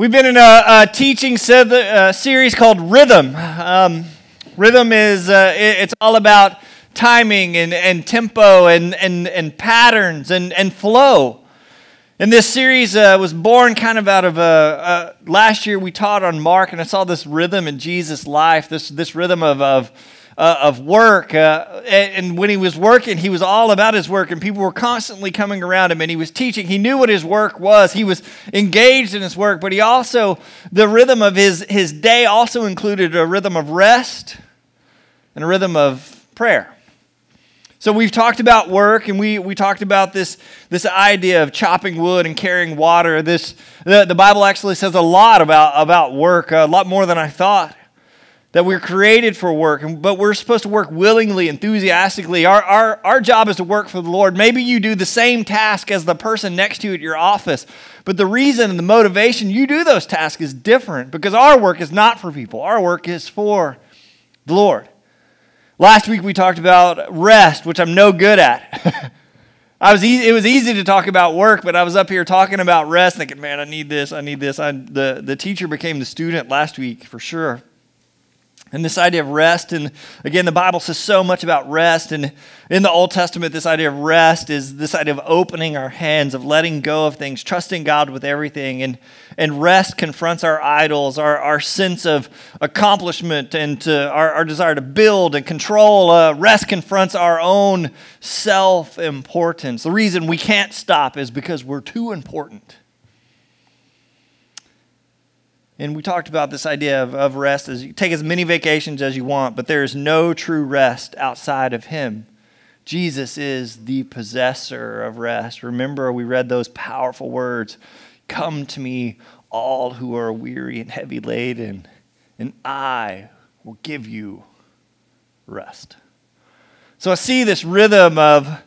We've been in a, a teaching se- uh, series called Rhythm. Um, rhythm is uh, it, it's all about timing and, and tempo and, and, and patterns and, and flow. And this series uh, was born kind of out of a, uh, last year we taught on Mark, and I saw this rhythm in Jesus' life, this, this rhythm of, of uh, of work. Uh, and when he was working, he was all about his work, and people were constantly coming around him, and he was teaching. He knew what his work was. He was engaged in his work, but he also, the rhythm of his, his day also included a rhythm of rest and a rhythm of prayer. So we've talked about work, and we, we talked about this, this idea of chopping wood and carrying water. This, the, the Bible actually says a lot about, about work, a lot more than I thought that we're created for work, but we're supposed to work willingly, enthusiastically. Our, our, our job is to work for the Lord. Maybe you do the same task as the person next to you at your office, but the reason and the motivation you do those tasks is different because our work is not for people, our work is for the Lord. Last week we talked about rest, which I'm no good at. I was e- it was easy to talk about work, but I was up here talking about rest, thinking, man, I need this, I need this. I, the, the teacher became the student last week for sure. And this idea of rest, and again, the Bible says so much about rest. And in the Old Testament, this idea of rest is this idea of opening our hands, of letting go of things, trusting God with everything. And, and rest confronts our idols, our, our sense of accomplishment, and to, our, our desire to build and control. Uh, rest confronts our own self importance. The reason we can't stop is because we're too important. And we talked about this idea of, of rest as you take as many vacations as you want, but there is no true rest outside of Him. Jesus is the possessor of rest. Remember, we read those powerful words Come to me, all who are weary and heavy laden, and I will give you rest. So I see this rhythm of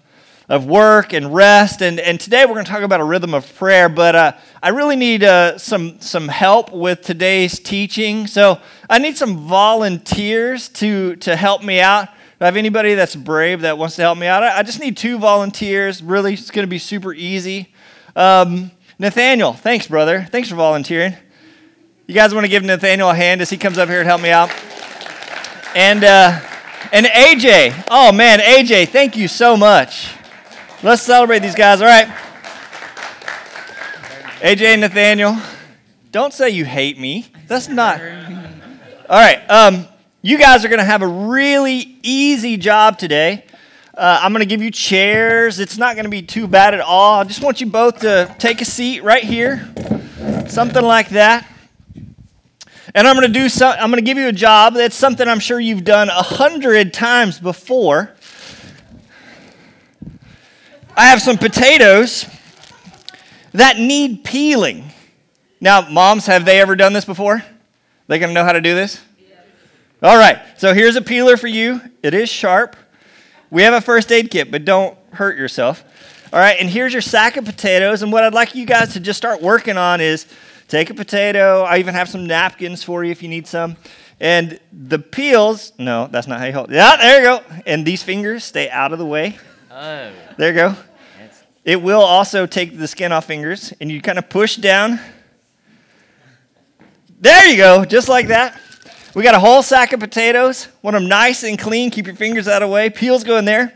of work and rest. And, and today we're going to talk about a rhythm of prayer, but uh, I really need uh, some, some help with today's teaching. So I need some volunteers to, to help me out. Do I have anybody that's brave that wants to help me out? I, I just need two volunteers. Really, it's going to be super easy. Um, Nathaniel, thanks, brother. Thanks for volunteering. You guys want to give Nathaniel a hand as he comes up here and help me out? And, uh, and AJ, oh man, AJ, thank you so much. Let's celebrate these guys. All right. AJ and Nathaniel, don't say you hate me. That's not. All right. Um, you guys are going to have a really easy job today. Uh, I'm going to give you chairs. It's not going to be too bad at all. I just want you both to take a seat right here, something like that. And I'm going to do so, I'm going to give you a job that's something I'm sure you've done a hundred times before. I have some potatoes that need peeling. Now, moms, have they ever done this before? They gonna know how to do this? All right, so here's a peeler for you. It is sharp. We have a first aid kit, but don't hurt yourself. All right, and here's your sack of potatoes. And what I'd like you guys to just start working on is take a potato. I even have some napkins for you if you need some. And the peels, no, that's not how you hold it. Yeah, there you go. And these fingers stay out of the way. Oh. There you go. It will also take the skin off fingers, and you kind of push down. There you go, just like that. We got a whole sack of potatoes. Want them nice and clean. Keep your fingers out of the way. Peels go in there.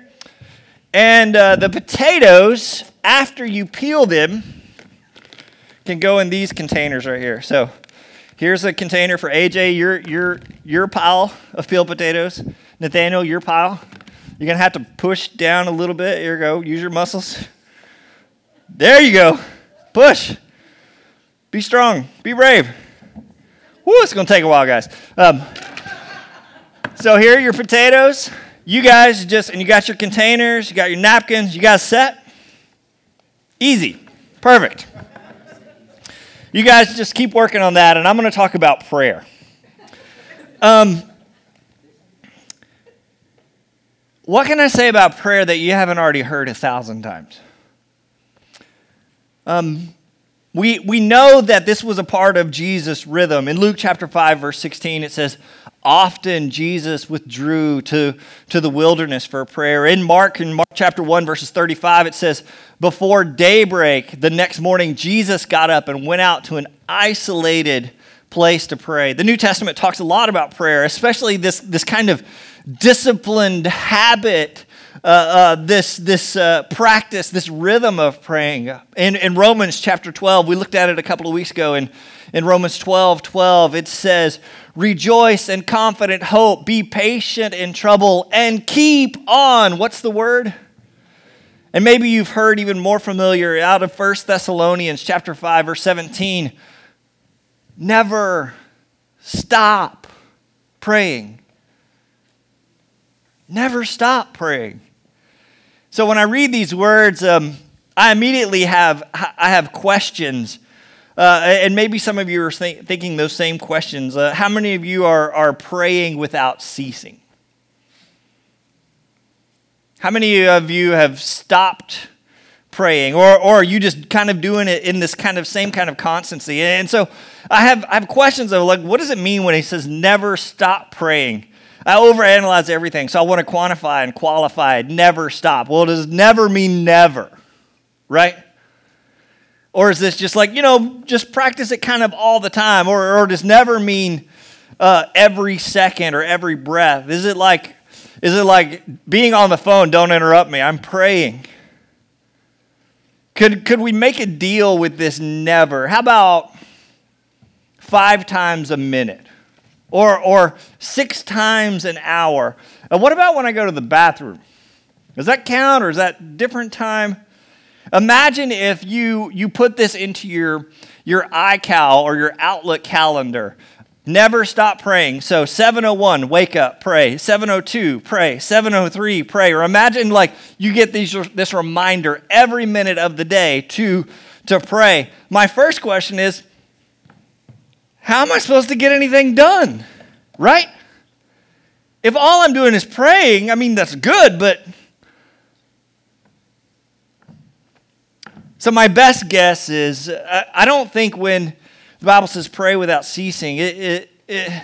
And uh, the potatoes, after you peel them, can go in these containers right here. So here's a container for AJ, your, your, your pile of peeled potatoes. Nathaniel, your pile. You're going to have to push down a little bit. Here you go. Use your muscles. There you go. Push. Be strong. Be brave. Woo, it's going to take a while, guys. Um, so here are your potatoes. You guys just, and you got your containers, you got your napkins, you guys set? Easy. Perfect. You guys just keep working on that, and I'm going to talk about prayer. Um, What can I say about prayer that you haven't already heard a thousand times? Um, we, we know that this was a part of Jesus' rhythm. In Luke chapter 5, verse 16, it says, often Jesus withdrew to, to the wilderness for prayer. In Mark, in Mark chapter 1, verses 35, it says, Before daybreak the next morning, Jesus got up and went out to an isolated place to pray. The New Testament talks a lot about prayer, especially this, this kind of disciplined habit uh, uh, this, this uh, practice, this rhythm of praying. In, in Romans chapter 12, we looked at it a couple of weeks ago. In, in Romans 12 12, it says, Rejoice in confident hope, be patient in trouble, and keep on. What's the word? And maybe you've heard even more familiar out of 1 Thessalonians chapter 5 verse 17. Never stop praying. Never stop praying. So when I read these words, um, I immediately have I have questions, uh, and maybe some of you are th- thinking those same questions. Uh, how many of you are are praying without ceasing? How many of you have stopped praying, or or are you just kind of doing it in this kind of same kind of constancy? And so I have I have questions of like, what does it mean when he says never stop praying? I overanalyze everything, so I want to quantify and qualify, never stop. Well, does never mean never, right? Or is this just like, you know, just practice it kind of all the time? Or, or does never mean uh, every second or every breath? Is it like, is it like being on the phone, don't interrupt me, I'm praying? Could, could we make a deal with this never? How about five times a minute? Or, or six times an hour. And what about when I go to the bathroom? Does that count or is that different time? Imagine if you, you put this into your, your iCal or your Outlook calendar. Never stop praying. So 701, wake up, pray. 702, pray. 703, pray. Or imagine like you get these, this reminder every minute of the day to, to pray. My first question is how am I supposed to get anything done? Right? If all I'm doing is praying, I mean, that's good, but. So, my best guess is uh, I don't think when the Bible says pray without ceasing, it, it, it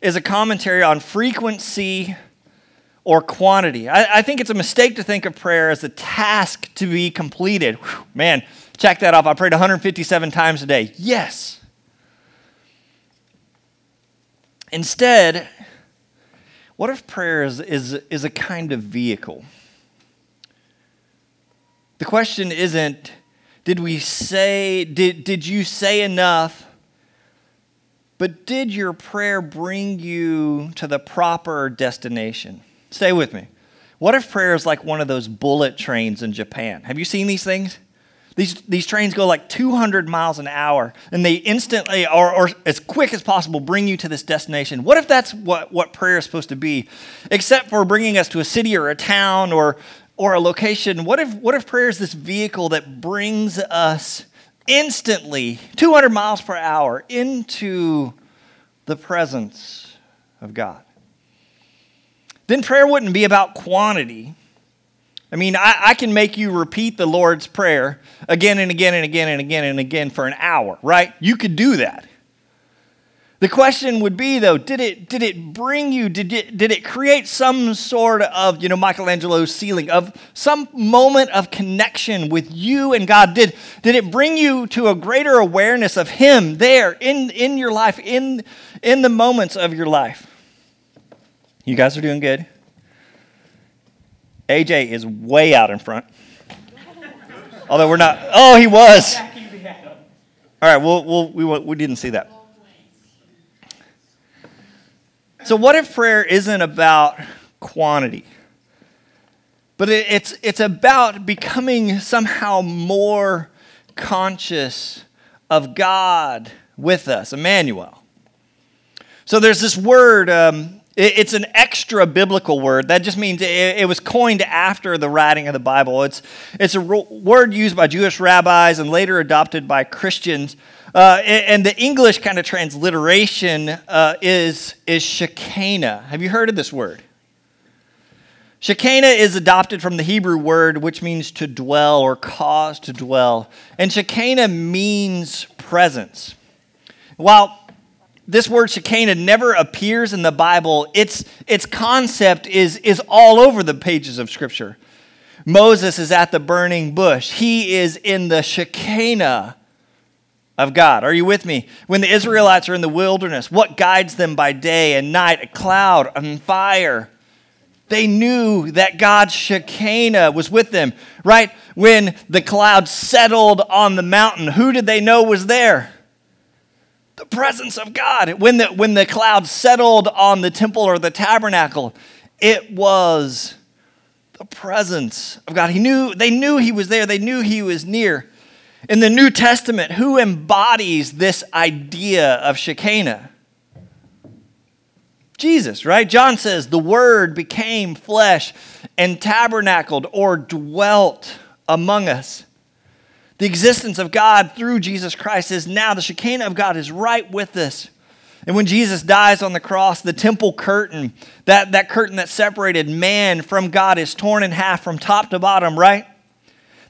is a commentary on frequency or quantity. I, I, think it's a mistake to think of prayer as a task to be completed. Whew, man, check that off. I prayed 157 times a day. Yes. Instead, what if prayer is, is, is a kind of vehicle? The question isn't, did we say, did, did you say enough? But did your prayer bring you to the proper destination? Stay with me. What if prayer is like one of those bullet trains in Japan? Have you seen these things? These, these trains go like 200 miles an hour, and they instantly, or, or as quick as possible, bring you to this destination. What if that's what, what prayer is supposed to be? Except for bringing us to a city or a town or, or a location, what if, what if prayer is this vehicle that brings us instantly, 200 miles per hour, into the presence of God? Then prayer wouldn't be about quantity I mean, I, I, can make you repeat the Lord's Prayer again and again and again and again and again for an hour, right? You could do that. The question would be, though, did it, did it bring you, did it, did it create some sort of, you know, Michelangelo's ceiling, of some moment of connection with you and God? Did, did it bring you to a greater awareness of Him there in, in your life, in, in the moments of your life? You guys are doing good. AJ is way out in front. Although we're not. Oh, he was. All right, well, we'll, we, we didn't see that. So, what if prayer isn't about quantity? But it, it's, it's about becoming somehow more conscious of God with us, Emmanuel. So there's this word um, it's an extra biblical word. That just means it was coined after the writing of the Bible. It's, it's a word used by Jewish rabbis and later adopted by Christians. Uh, and the English kind of transliteration uh, is, is Shekinah. Have you heard of this word? Shekinah is adopted from the Hebrew word which means to dwell or cause to dwell. And Shekinah means presence. While this word Shekinah never appears in the Bible. Its, its concept is, is all over the pages of Scripture. Moses is at the burning bush. He is in the Shekinah of God. Are you with me? When the Israelites are in the wilderness, what guides them by day and night? A cloud and fire. They knew that God's Shekinah was with them, right? When the cloud settled on the mountain, who did they know was there? The presence of God. When the, when the cloud settled on the temple or the tabernacle, it was the presence of God. He knew, they knew He was there, they knew He was near. In the New Testament, who embodies this idea of Shekinah? Jesus, right? John says, the Word became flesh and tabernacled or dwelt among us. The existence of God through Jesus Christ is now, the Shekinah of God is right with us. And when Jesus dies on the cross, the temple curtain, that, that curtain that separated man from God, is torn in half from top to bottom, right?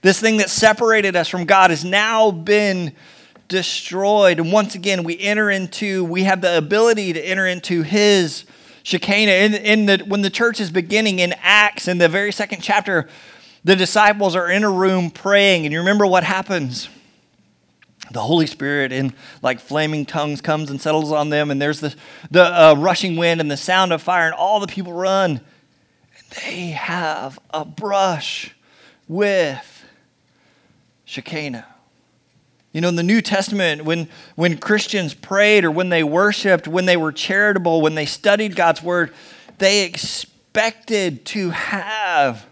This thing that separated us from God has now been destroyed. And once again, we enter into, we have the ability to enter into His Shekinah. In, in the, when the church is beginning in Acts, in the very second chapter, the disciples are in a room praying. And you remember what happens? The Holy Spirit in like flaming tongues comes and settles on them, and there's the, the uh, rushing wind and the sound of fire, and all the people run. And they have a brush with Shekinah. You know, in the New Testament, when, when Christians prayed or when they worshiped, when they were charitable, when they studied God's word, they expected to have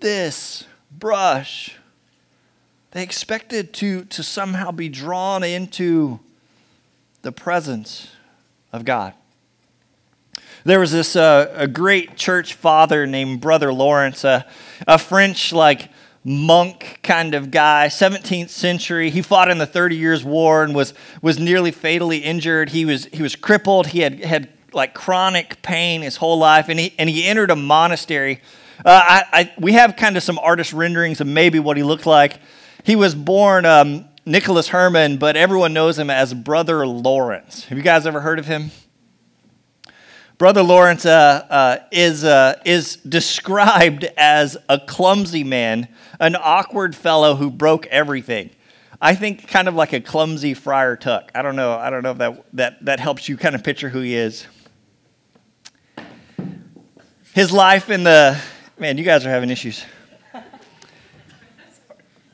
this brush. They expected to, to somehow be drawn into the presence of God. There was this uh, a great church father named Brother Lawrence, a, a French like monk kind of guy, 17th century. He fought in the 30 Years' War and was, was nearly fatally injured. He was, he was crippled. He had, had like chronic pain his whole life, and he, and he entered a monastery. Uh, I, I, we have kind of some artist renderings of maybe what he looked like. He was born um, Nicholas Herman, but everyone knows him as Brother Lawrence. Have you guys ever heard of him? Brother Lawrence uh, uh, is, uh, is described as a clumsy man, an awkward fellow who broke everything. I think kind of like a clumsy Friar Tuck. I don't know. I don't know if that, that, that helps you kind of picture who he is. His life in the, man, you guys are having issues.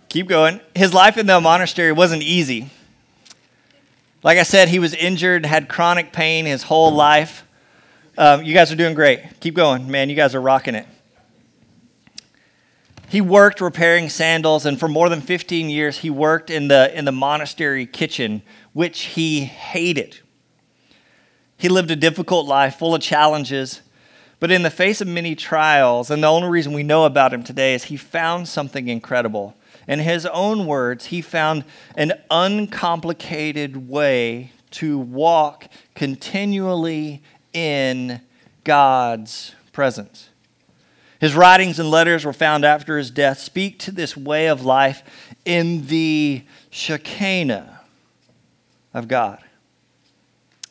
Keep going. His life in the monastery wasn't easy. Like I said, he was injured, had chronic pain his whole life. Um, you guys are doing great. Keep going, man. You guys are rocking it. He worked repairing sandals, and for more than 15 years, he worked in the, in the monastery kitchen, which he hated. He lived a difficult life full of challenges, but in the face of many trials, and the only reason we know about him today is he found something incredible. In his own words, he found an uncomplicated way to walk continually in God's presence. His writings and letters were found after his death speak to this way of life in the Shekinah of God.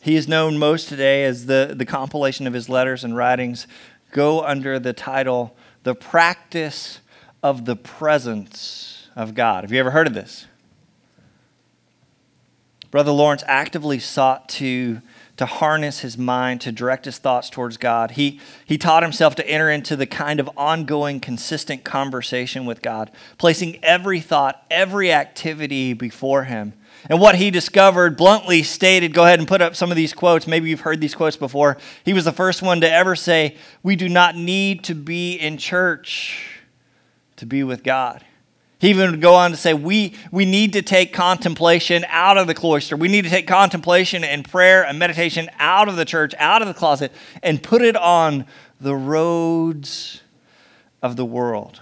He is known most today as the, the compilation of his letters and writings go under the title The Practice of the Presence of God. Have you ever heard of this? Brother Lawrence actively sought to to harness his mind, to direct his thoughts towards God. He, he taught himself to enter into the kind of ongoing, consistent conversation with God, placing every thought, every activity before him. And what he discovered, bluntly stated, go ahead and put up some of these quotes. Maybe you've heard these quotes before. He was the first one to ever say, We do not need to be in church to be with God. He even would go on to say, we, we need to take contemplation out of the cloister. We need to take contemplation and prayer and meditation out of the church, out of the closet, and put it on the roads of the world.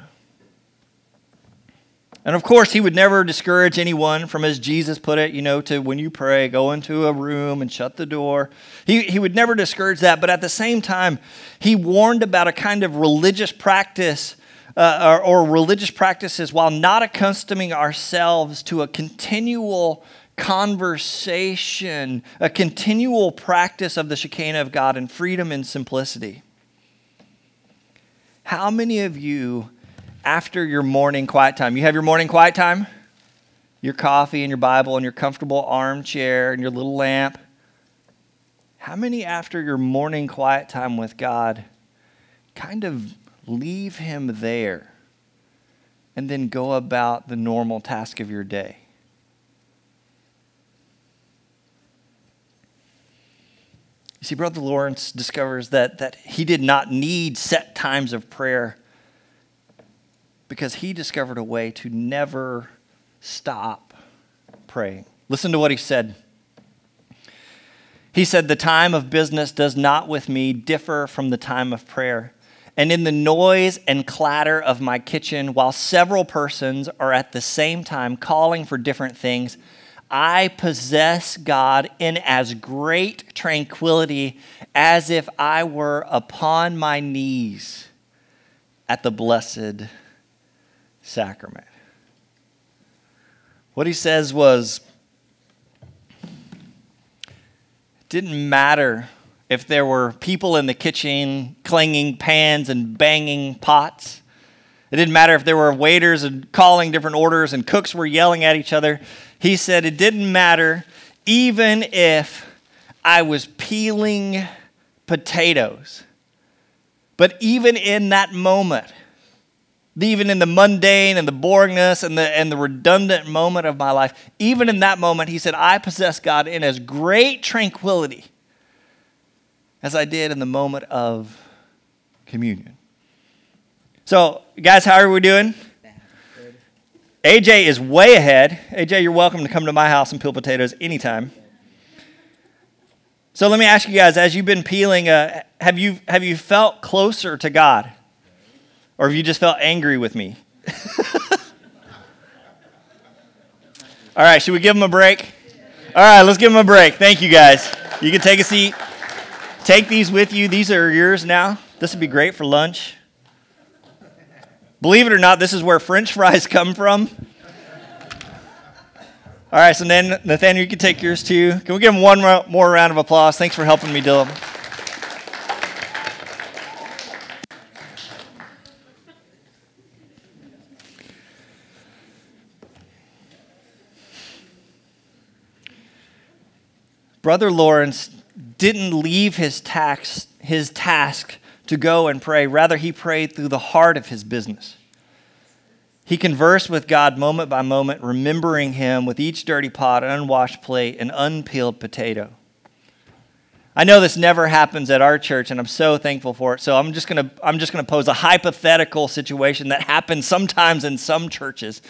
And of course, he would never discourage anyone from, as Jesus put it, you know, to when you pray, go into a room and shut the door. He, he would never discourage that. But at the same time, he warned about a kind of religious practice uh, or, or religious practices while not accustoming ourselves to a continual conversation, a continual practice of the Shekinah of God and freedom and simplicity. How many of you, after your morning quiet time, you have your morning quiet time? Your coffee and your Bible and your comfortable armchair and your little lamp. How many, after your morning quiet time with God, kind of leave Him there and then go about the normal task of your day? You see, Brother Lawrence discovers that, that he did not need set times of prayer because he discovered a way to never stop praying. Listen to what he said. He said, The time of business does not with me differ from the time of prayer. And in the noise and clatter of my kitchen, while several persons are at the same time calling for different things, I possess God in as great tranquility as if I were upon my knees at the blessed sacrament. What he says was, it didn't matter if there were people in the kitchen clanging pans and banging pots. It didn't matter if there were waiters and calling different orders and cooks were yelling at each other. He said it didn't matter even if I was peeling potatoes. But even in that moment, even in the mundane and the boringness and the, and the redundant moment of my life, even in that moment, he said, I possess God in as great tranquility as I did in the moment of communion. So, guys, how are we doing? AJ is way ahead. AJ, you're welcome to come to my house and peel potatoes anytime. So let me ask you guys: as you've been peeling, uh, have you have you felt closer to God, or if you just felt angry with me? All right, should we give them a break? All right, let's give them a break. Thank you, guys. You can take a seat. Take these with you. These are yours now. This would be great for lunch. Believe it or not, this is where French fries come from. All right, so then Nathaniel, you can take yours too. Can we give him one more round of applause? Thanks for helping me, Dylan. Brother Lawrence didn't leave his tax, his task to go and pray. Rather, he prayed through the heart of his business. He conversed with God moment by moment, remembering him with each dirty pot, unwashed plate, and unpeeled potato. I know this never happens at our church, and I'm so thankful for it. So I'm just gonna I'm just gonna pose a hypothetical situation that happens sometimes in some churches.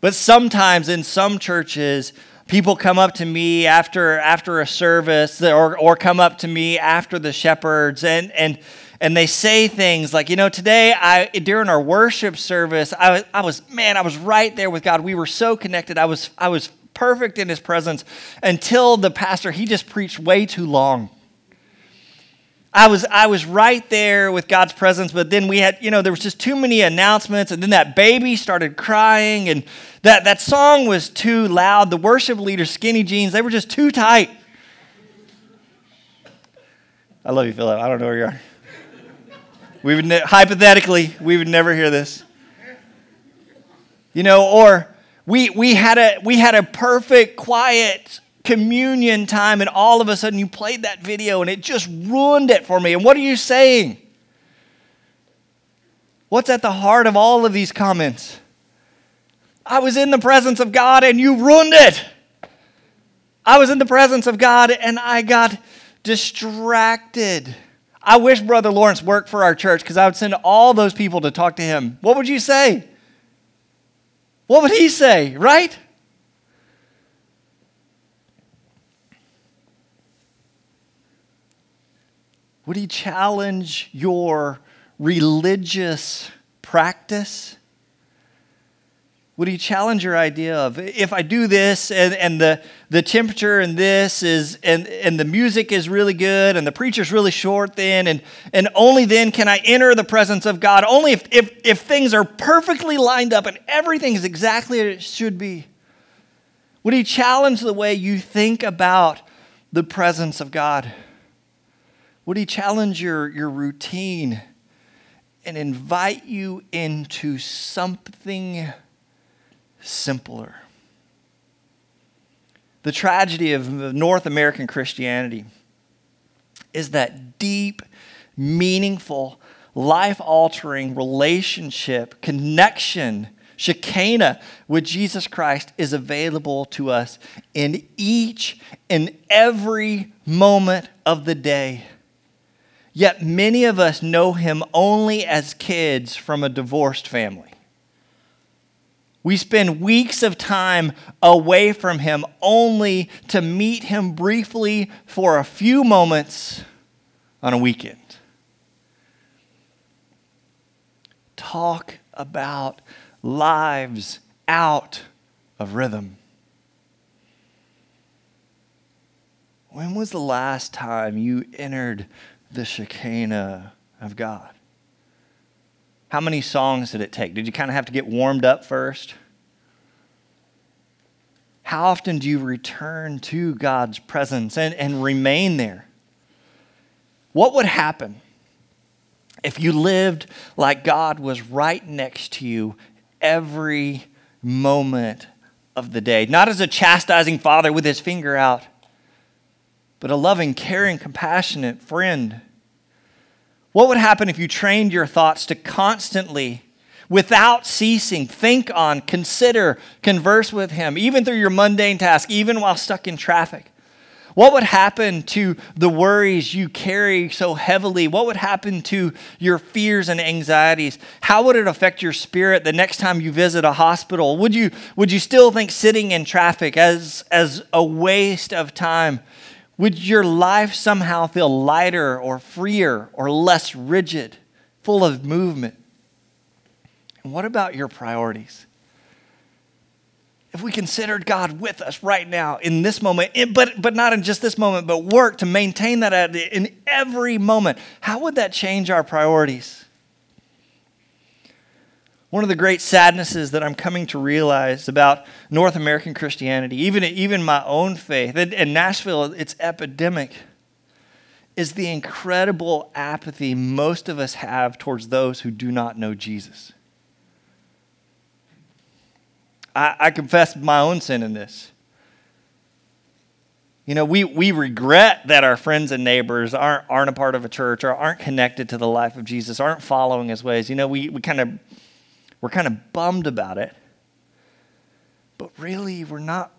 But sometimes in some churches, people come up to me after after a service or, or come up to me after the shepherds and and and they say things like, you know, today I during our worship service, I was, I was man, I was right there with God. We were so connected. I was I was perfect in His presence until the pastor he just preached way too long. I was I was right there with God's presence, but then we had, you know, there was just too many announcements, and then that baby started crying, and that, that song was too loud. The worship leader, skinny jeans, they were just too tight. I love you, Philip. I don't know where you are. We would ne- hypothetically, we would never hear this. You know, or we we had a we had a perfect quiet communion time and all of a sudden you played that video and it just ruined it for me. And what are you saying? What's at the heart of all of these comments? I was in the presence of God and you ruined it. I was in the presence of God and I got distracted. I wish Brother Lawrence worked for our church because I would send all those people to talk to him. What would you say? What would he say, right? Would he challenge your religious practice? Would he challenge your idea of if I do this and, and the, the temperature in this is and, and the music is really good and the preacher's really short then and, and only then can I enter the presence of God? Only if, if, if things are perfectly lined up and everything is exactly as it should be. Would he challenge the way you think about the presence of God? Would he challenge your, your routine and invite you into something simpler? The tragedy of North American Christianity is that deep, meaningful, life altering relationship, connection, Shekinah with Jesus Christ is available to us in each and every moment of the day. Yet many of us know him only as kids from a divorced family. We spend weeks of time away from him only to meet him briefly for a few moments on a weekend. Talk about lives out of rhythm. When was the last time you entered the Shekinah of God? How many songs did it take? Did you kind of have to get warmed up first? How often do you return to God's presence and, and remain there? What would happen if you lived like God was right next to you every moment of the day? Not as a chastising father with his finger out, but a loving, caring, compassionate friend. What would happen if you trained your thoughts to constantly, without ceasing, think on, consider, converse with Him, even through your mundane task, even while stuck in traffic? What would happen to the worries you carry so heavily? What would happen to your fears and anxieties? How would it affect your spirit the next time you visit a hospital? Would you, would you still think sitting in traffic as, as a waste of time? Would your life somehow feel lighter or freer or less rigid, full of movement? And what about your priorities? If we considered God with us right now in this moment, but, but not in just this moment, but work to maintain that in every moment, how would that change our priorities? One of the great sadnesses that I'm coming to realize about North American Christianity, even, even my own faith, in, in Nashville, it's epidemic, is the incredible apathy most of us have towards those who do not know Jesus. I, I confess my own sin in this. You know, we, we regret that our friends and neighbors aren't, aren't a part of a church or aren't connected to the life of Jesus, aren't following his ways. You know, we, we kind of we're kind of bummed about it. But really, we're not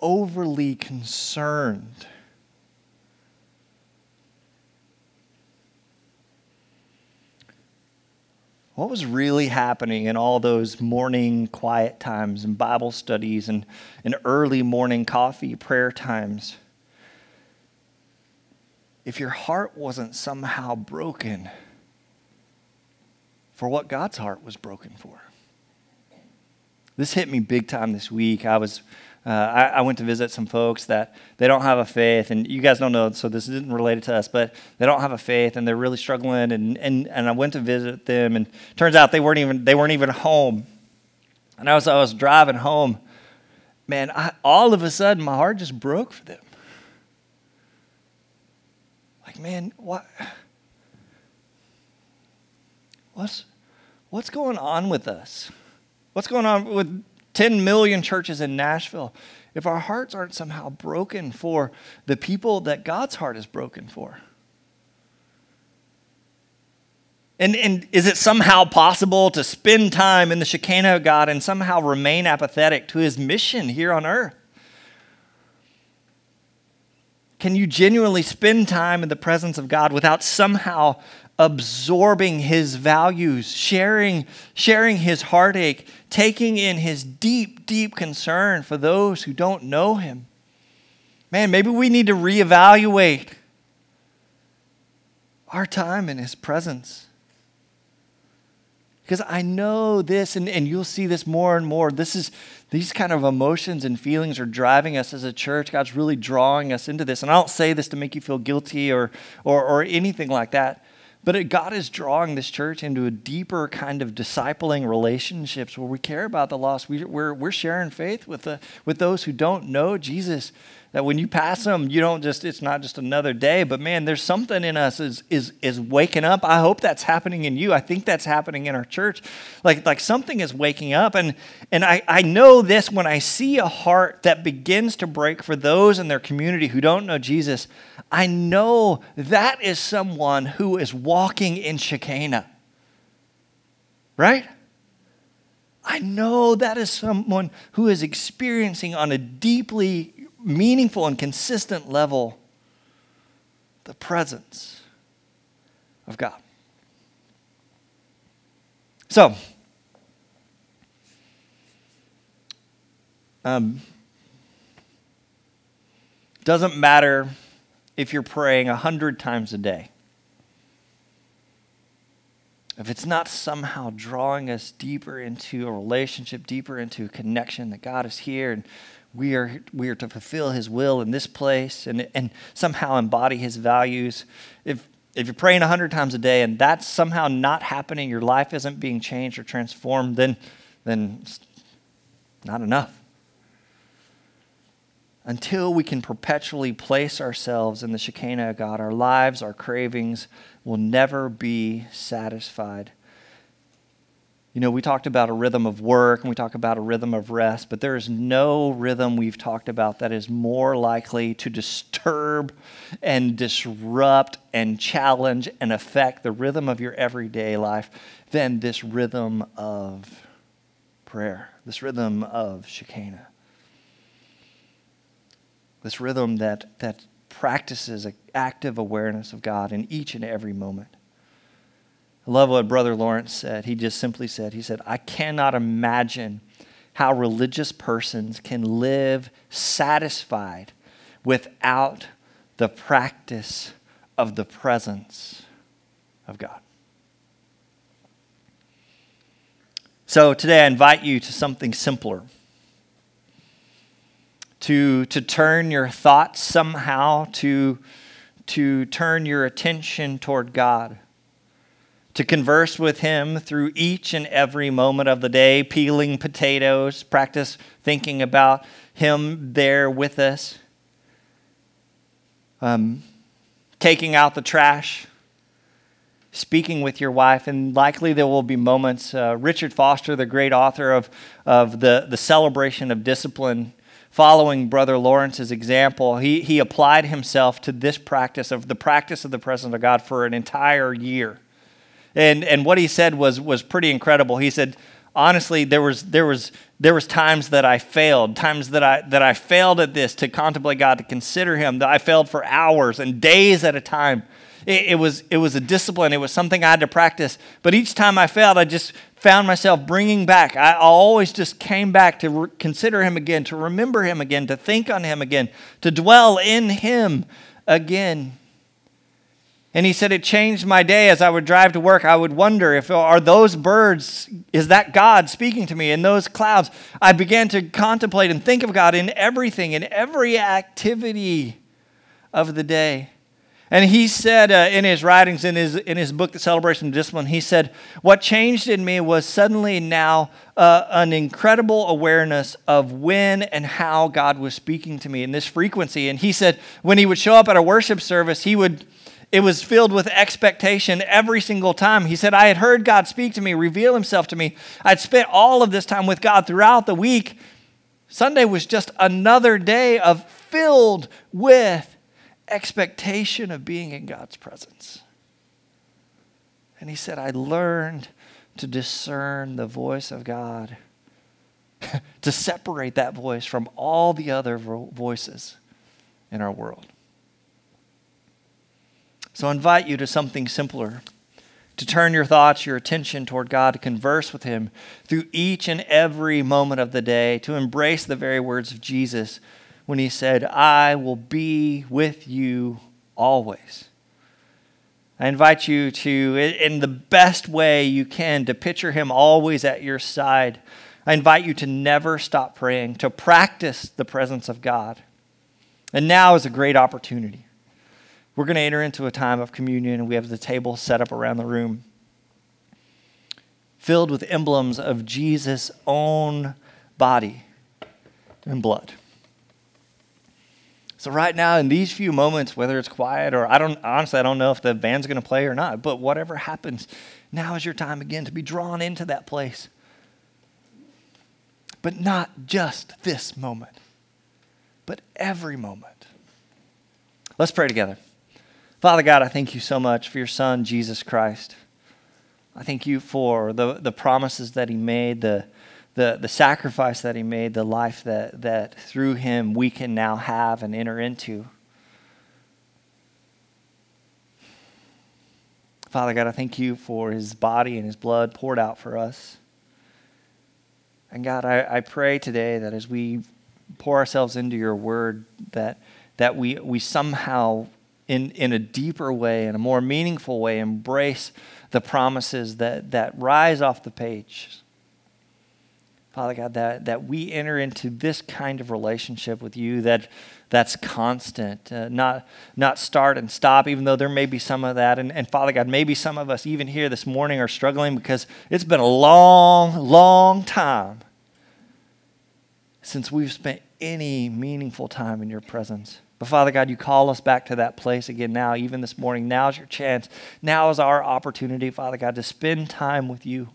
overly concerned. What was really happening in all those morning quiet times and Bible studies and, and early morning coffee prayer times? If your heart wasn't somehow broken, for what God's heart was broken for. This hit me big time this week. I was uh, I, I, went to visit some folks that they don't have a faith, and you guys don't know, so this isn't related to us, but they don't have a faith, and they're really struggling. And, and, and I went to visit them, and turns out they weren't even they weren't even home. And I was I was driving home, man. I, all of a sudden, my heart just broke for them. Like, man, what? What's what's going on with us? What's going on with 10 million churches in Nashville if our hearts aren't somehow broken for the people that God's heart is broken for? And, and is it somehow possible to spend time in the Shekinah of God and somehow remain apathetic to his mission here on earth? Can you genuinely spend time in the presence of God without somehow absorbing his values, sharing, sharing his heartache, taking in his deep, deep concern for those who don't know him. Man, maybe we need to reevaluate our time in his presence. Because I know this, and, and you'll see this more and more. This is these kind of emotions and feelings are driving us as a church. God's really drawing us into this. And I don't say this to make you feel guilty or, or, or anything like that. But God is drawing this church into a deeper kind of discipling relationships where we care about the lost. We, are we're sharing faith with, the, with those who don't know Jesus. That when you pass them, you don't just, it's not just another day, but man, there's something in us is, is, is waking up. I hope that's happening in you. I think that's happening in our church. Like, like something is waking up. And, and I, I know this when I see a heart that begins to break for those in their community who don't know Jesus, I know that is someone who is walking in Shekinah. Right? I know that is someone who is experiencing on a deeply meaningful and consistent level the presence of God. So, um, doesn't matter if you're praying a hundred times a day. If it's not somehow drawing us deeper into a relationship, deeper into a connection that God is here and we are, we are to fulfill his will in this place and, and somehow embody his values. If, if you're praying 100 times a day and that's somehow not happening, your life isn't being changed or transformed, then, then it's not enough. Until we can perpetually place ourselves in the Shekinah of God, our lives, our cravings will never be satisfied. You know, we talked about a rhythm of work and we talk about a rhythm of rest, but there is no rhythm we've talked about that is more likely to disturb and disrupt and challenge and affect the rhythm of your everyday life than this rhythm of prayer, this rhythm of Shekinah. This rhythm that, that practices an active awareness of God in each and every moment. I love what Brother Lawrence said. He just simply said, he said, I cannot imagine how religious persons can live satisfied without the practice of the presence of God. So today I invite you to something simpler. To, to turn your thoughts somehow, to, to turn your attention toward God to converse with Him through each and every moment of the day, peeling potatoes, practice thinking about Him there with us, um, taking out the trash, speaking with your wife, and likely there will be moments. Uh, Richard Foster, the great author of, of the, the celebration of discipline, following Brother Lawrence's example, he, he applied himself to this practice of the practice of the presence of God for an entire year. And, and what he said was, was pretty incredible. He said, honestly, there was, there, was, there was times that I failed, times that I, that I failed at this to contemplate God, to consider Him, that I failed for hours and days at a time. It, it, was, it was a discipline, it was something I had to practice. But each time I failed, I just found myself bringing back. I always just came back to re- consider Him again, to remember Him again, to think on Him again, to dwell in Him again. And he said, It changed my day as I would drive to work. I would wonder if are those birds, is that God speaking to me in those clouds? I began to contemplate and think of God in everything, in every activity of the day. And he said uh, in his writings, in his, in his book, The Celebration of Discipline, he said, What changed in me was suddenly now uh, an incredible awareness of when and how God was speaking to me in this frequency. And he said, when he would show up at a worship service, he would it was filled with expectation every single time. He said, I had heard God speak to me, reveal himself to me. I'd spent all of this time with God throughout the week. Sunday was just another day of filled with expectation of being in God's presence. And he said, I learned to discern the voice of God, to separate that voice from all the other voices in our world. So I invite you to something simpler to turn your thoughts, your attention toward God, to converse with Him through each and every moment of the day, to embrace the very words of Jesus when He said, I will be with you always. I invite you to, in the best way you can, to picture Him always at your side. I invite you to never stop praying, to practice the presence of God. And now is a great opportunity we're going to enter into a time of communion, and we have the table set up around the room filled with emblems of Jesus' own body and blood. So right now, in these few moments, whether it's quiet or I don't honestly, I don't know if the band's going to play or not. But whatever happens, now is your time again to be drawn into that place. But not just this moment, but every moment. Let's pray together. Father God, I thank you so much for your Son, Jesus Christ. I thank you for the, the promises that he made, the, the, the sacrifice that he made, the life that, that through him we can now have and enter into. Father God, I thank you for his body and his blood poured out for us. And God, I, I pray today that as we pour ourselves into your word, that, that we, we somehow, in, in a deeper way, in a more meaningful way, embrace the promises that, that rise off the page Father God, that, that we enter into this kind of relationship with you that, that's constant, uh, not, not start and stop, even though there may be some of that. And, and Father God, maybe some of us even here this morning are struggling because it's been a long, long time since we've spent any meaningful time in your presence. But Father God, you call us back to that place again now, even this morning. Now's your chance. Now is our opportunity, Father God, to spend time with you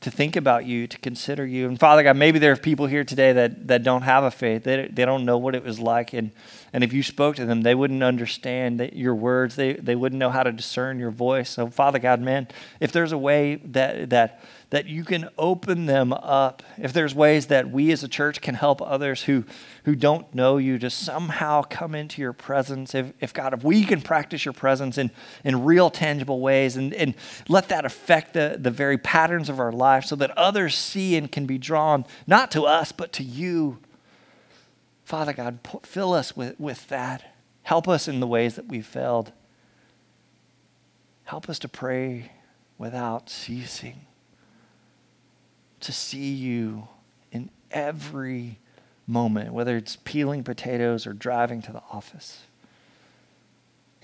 to think about you, to consider you. And Father God, maybe there are people here today that, that don't have a faith. They, they don't know what it was like. And, and if you spoke to them, they wouldn't understand that your words. They, they wouldn't know how to discern your voice. So, Father God, man, if there's a way that, that that you can open them up. If there's ways that we as a church can help others who, who don't know you to somehow come into your presence, if, if God, if we can practice your presence in, in real tangible ways and, and let that affect the, the very patterns of our life so that others see and can be drawn not to us, but to you. Father God, fill us with, with that. Help us in the ways that we've failed. Help us to pray without ceasing to see you in every moment, whether it's peeling potatoes or driving to the office.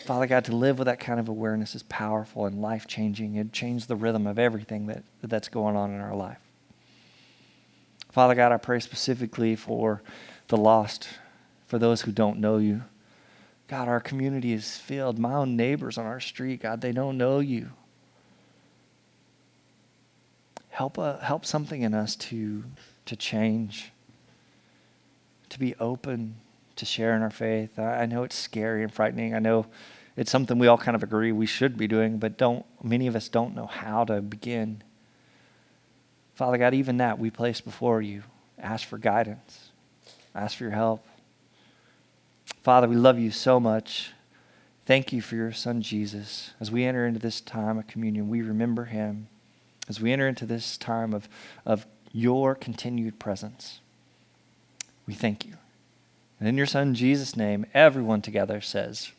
Father God, to live with that kind of awareness is powerful and life changing. It changes the rhythm of everything that, that's going on in our life. Father God, I pray specifically for the lost, for those who don't know you. God, our community is filled. My own neighbors on our street, God, they don't know you help, uh, help something in us to, to change, to be open to sharing our faith. I, I know it's scary and frightening. I know it's something we all kind of agree we should be doing, but don't many of us don't know how to begin. Father God, even that we place before you. Ask for guidance. Ask for your help. Father, we love you so much. Thank you for your son Jesus. As we enter into this time of communion, we remember him as we enter into this time of, of your continued presence. We thank you. And in your Son Jesus' name, everyone together says,